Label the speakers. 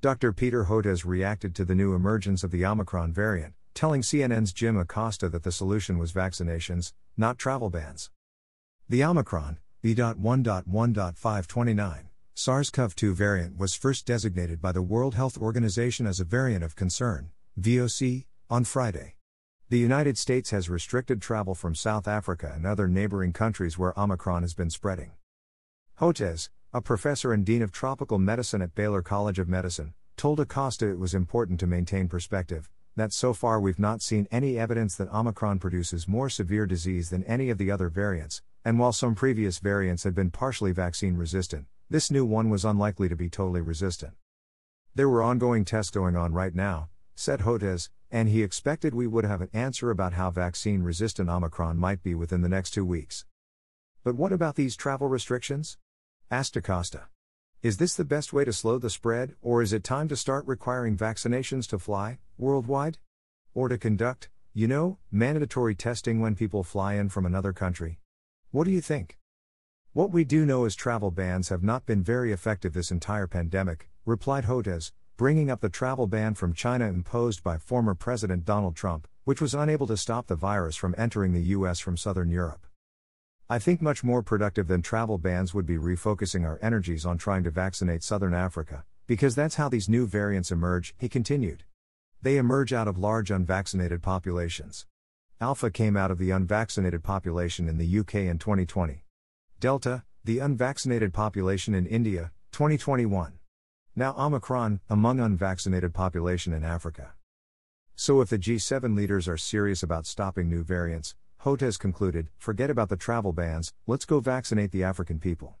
Speaker 1: Dr. Peter Hotez reacted to the new emergence of the Omicron variant, telling CNN's Jim Acosta that the solution was vaccinations, not travel bans. The Omicron, B.1.1.529, SARS CoV 2 variant was first designated by the World Health Organization as a variant of concern, VOC, on Friday. The United States has restricted travel from South Africa and other neighboring countries where Omicron has been spreading. Hotez, a professor and dean of tropical medicine at Baylor College of Medicine, told Acosta it was important to maintain perspective, that so far we've not seen any evidence that Omicron produces more severe disease than any of the other variants, and while some previous variants had been partially vaccine resistant, this new one was unlikely to be totally resistant. There were ongoing tests going on right now, said Hotez, and he expected we would have an answer about how vaccine resistant Omicron might be within the next two weeks. But what about these travel restrictions? Asked Acosta. Is this the best way to slow the spread, or is it time to start requiring vaccinations to fly, worldwide? Or to conduct, you know, mandatory testing when people fly in from another country? What do you think? What we do know is travel bans have not been very effective this entire pandemic, replied Hotez, bringing up the travel ban from China imposed by former President Donald Trump, which was unable to stop the virus from entering the U.S. from southern Europe. I think much more productive than travel bans would be refocusing our energies on trying to vaccinate southern Africa, because that's how these new variants emerge, he continued. They emerge out of large unvaccinated populations. Alpha came out of the unvaccinated population in the UK in 2020. Delta, the unvaccinated population in India, 2021. Now Omicron, among unvaccinated population in Africa. So if the G7 leaders are serious about stopping new variants, Hotez concluded, forget about the travel bans, let's go vaccinate the African people.